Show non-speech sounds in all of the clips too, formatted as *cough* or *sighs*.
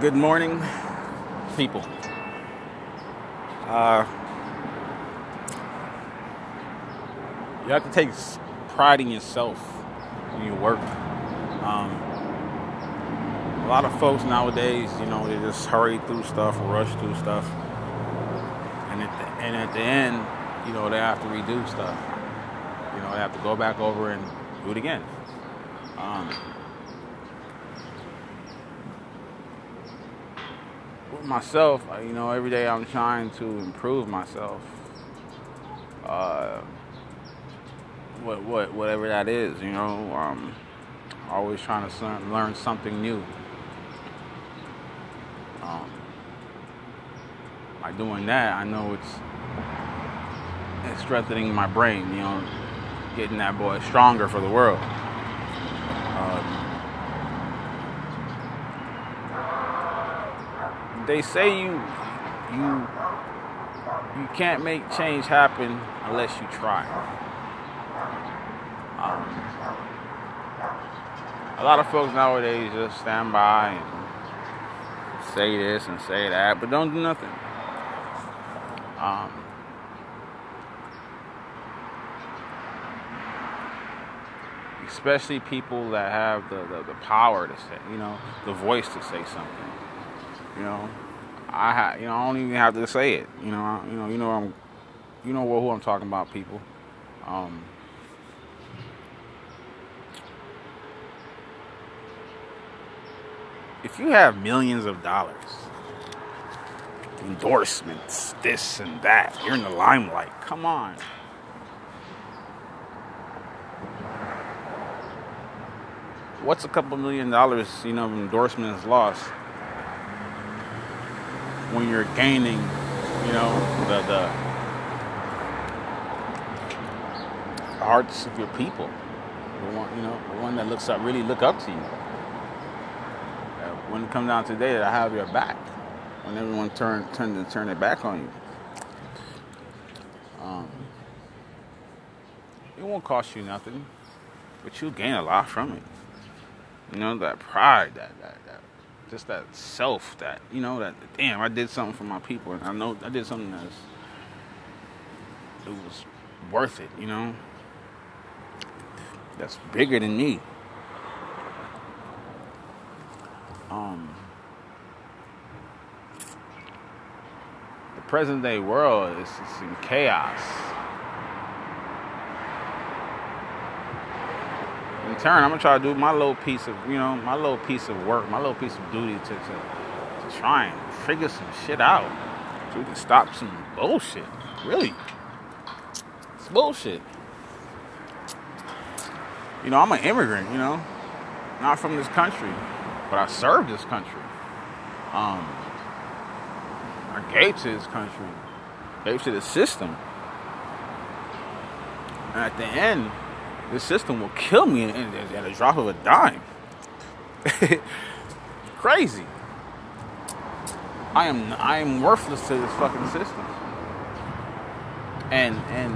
Good morning, people. Uh, you have to take pride in yourself when you work. Um, a lot of folks nowadays, you know, they just hurry through stuff, rush through stuff, and at the, and at the end, you know, they have to redo stuff. You know, they have to go back over and do it again. Um, myself, you know, every day I'm trying to improve myself. Uh, what, what, whatever that is, you know, um, always trying to learn something new. Um, by doing that, I know it's, it's strengthening my brain, you know, getting that boy stronger for the world. Um, they say you you you can't make change happen unless you try. Um, a lot of folks nowadays just stand by and say this and say that, but don't do nothing. Um, especially people that have the, the, the power to say, you know, the voice to say something. You know, I ha- you know I don't even have to say it. You know, I, you know, you know I'm, you know who I'm talking about, people. Um, if you have millions of dollars, endorsements, this and that, you're in the limelight. Come on. What's a couple million dollars, you know, endorsements lost? When you're gaining, you know, the, the hearts of your people, the one, you know, the one that looks up, really look up to you. Uh, when it comes down to the day that I have your back, when everyone turn turn to turn their back on you, um, it won't cost you nothing, but you'll gain a lot from it. You know that pride, that that, that just that self that you know that damn I did something for my people and I know I did something that's it was worth it you know? That's bigger than me. Um the present day world is, is in chaos in turn, I'm gonna try to do my little piece of, you know, my little piece of work, my little piece of duty to, to, to try and figure some shit out. So we can stop some bullshit. Really. It's bullshit. You know, I'm an immigrant, you know, not from this country, but I served this country. Um, I gave to this country, gave to the system. And at the end, this system will kill me at a drop of a dime. *laughs* Crazy. I am I am worthless to this fucking system. And and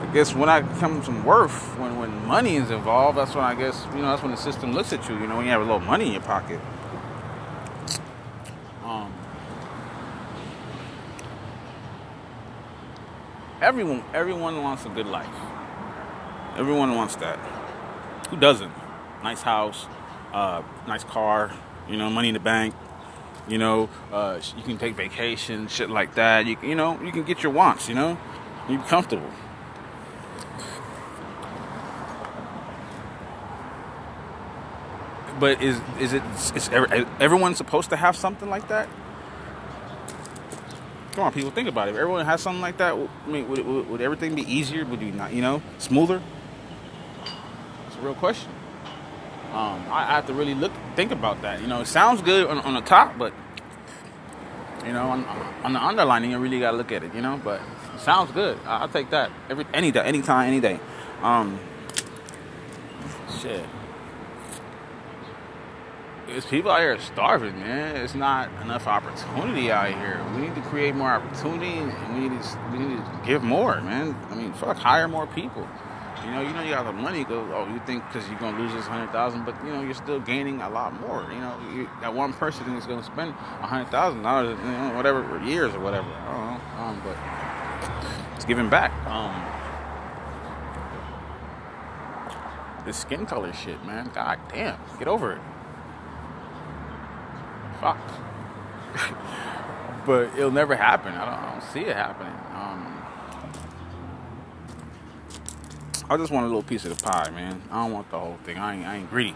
I guess when I come some worth, when when money is involved, that's when I guess you know that's when the system looks at you. You know when you have a little money in your pocket. Everyone everyone wants a good life. Everyone wants that. Who doesn't? Nice house, uh, nice car, you know, money in the bank. You know, uh, you can take vacation, shit like that. You you know, you can get your wants. You know, you be comfortable. But is is it is everyone supposed to have something like that? Come on, people, think about it. If everyone has something like that, I mean, would, would, would everything be easier? Would you not, you know, smoother? It's a real question. Um, I, I, have to really look, think about that. You know, it sounds good on, on the top, but you know, on, on the underlining, you really got to look at it. You know, but it sounds good. I, will take that every any day, anytime, any day. Um, shit it's people out here starving, man. It's not enough opportunity out here. We need to create more opportunity, and we need to we need to give more, man. I mean, fuck, hire more people. You know, you know you got the money. Go, oh, you think because you're gonna lose this hundred thousand, but you know you're still gaining a lot more. You know, you, that one person is gonna spend a hundred thousand dollars, you know, whatever years or whatever. I don't know, um, but it's giving back. Um, skin color shit, man. God damn, get over it. Fuck. but it'll never happen. I don't, I don't see it happening. Um, I just want a little piece of the pie, man. I don't want the whole thing. I ain't, I ain't greedy.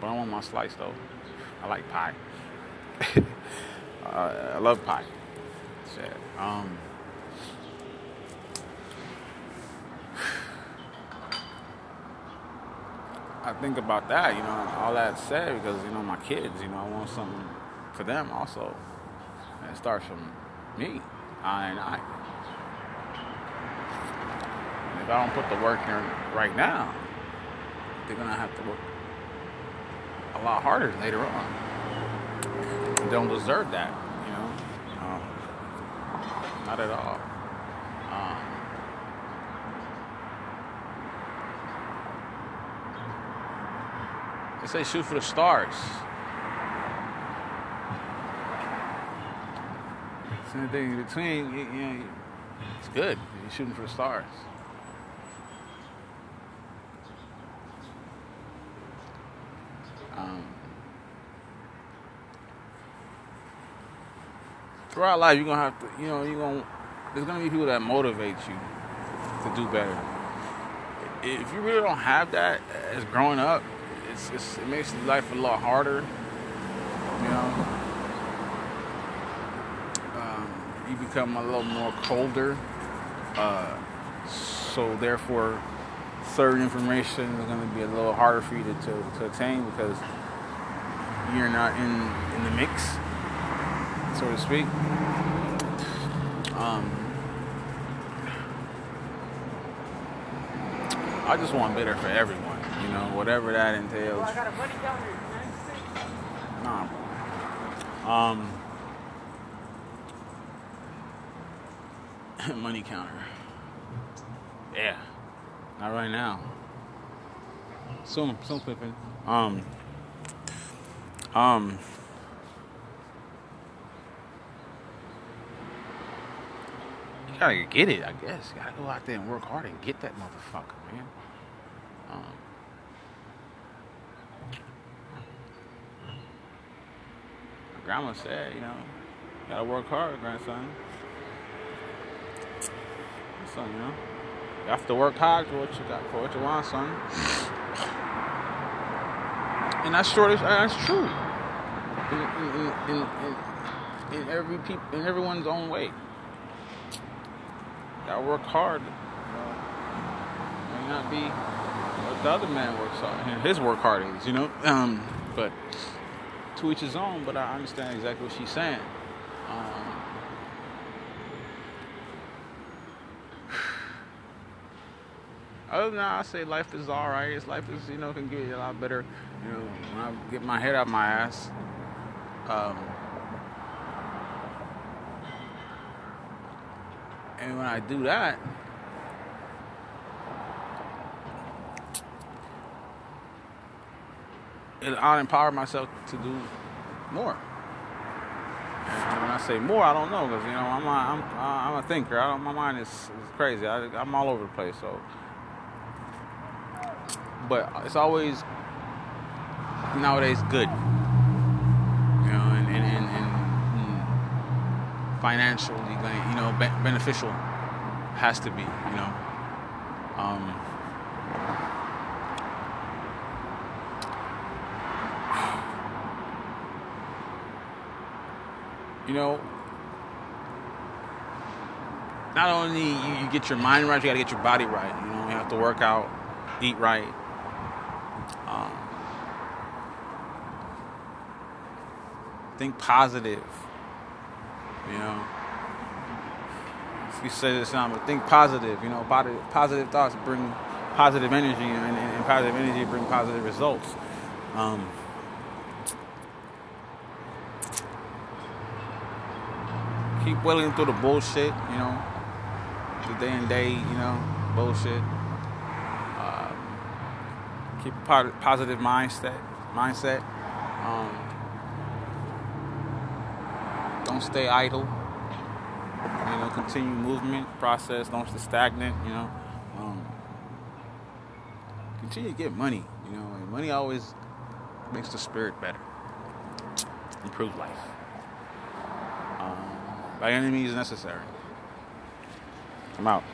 but I want my slice though. I like pie. *laughs* uh, I love pie. Shit. Um, I think about that, you know, all that said because you know my kids, you know, I want something for them also. And it starts from me, I and I. And if I don't put the work in right now, they're gonna have to work a lot harder later on. They don't deserve that, you know. Um, not at all. Um, They say shoot for the stars. It's anything in between, you, you know, it's good. You're shooting for the stars. Um, throughout life, you're gonna have to, you know, you're gonna. There's gonna be people that motivate you to do better. If you really don't have that as growing up, it's, it's, it makes life a lot harder. You know, um, you become a little more colder. Uh, so therefore, certain information is going to be a little harder for you to, to, to attain because you're not in in the mix, so to speak. Um, I just want better for everyone. You know, whatever that entails. I got a money counter. Nah. Um. *laughs* money counter. Yeah. Not right now. Soon, soon, flipping. Um. Um. You gotta get it, I guess. You gotta go out there and work hard and get that motherfucker, man. Um, grandma said, you know, you gotta work hard, grandson. Son, you know, you have to work hard for what you got, for what you want, son. And that's. That's true. In, in, in, in, every in everyone's own way. You gotta work hard. May not be what the other man works hard. His work hard is, you know. Um, but to each his own, but I understand exactly what she's saying. Um, *sighs* other than that, I say life is all right. It's life is, you know, can get a lot better. You know, when I get my head out of my ass. Um, and when I do that, I'll empower myself to do more. And when I say more, I don't know because you know I'm a, I'm I'm a thinker. I don't, my mind is, is crazy. I, I'm all over the place. So, but it's always nowadays good. You know, and and, and, and financially, you know, beneficial has to be. You know. Um, you know, not only you, you, get your mind right, you got to get your body right. You know, you have to work out, eat right. Um, think positive. You know, you say this now, but think positive. You know, positive, positive thoughts bring positive energy, and, and, and positive energy bring positive results. Um, keep willing through the bullshit, you know, the day and day, you know. bullshit. Uh, keep a positive mindset. Mindset. Um, don't stay idle. You know, continue movement process. Don't stay stagnant. You know, um, continue to get money. You know, and money always makes the spirit better, Improve life. By any means necessary. I'm out.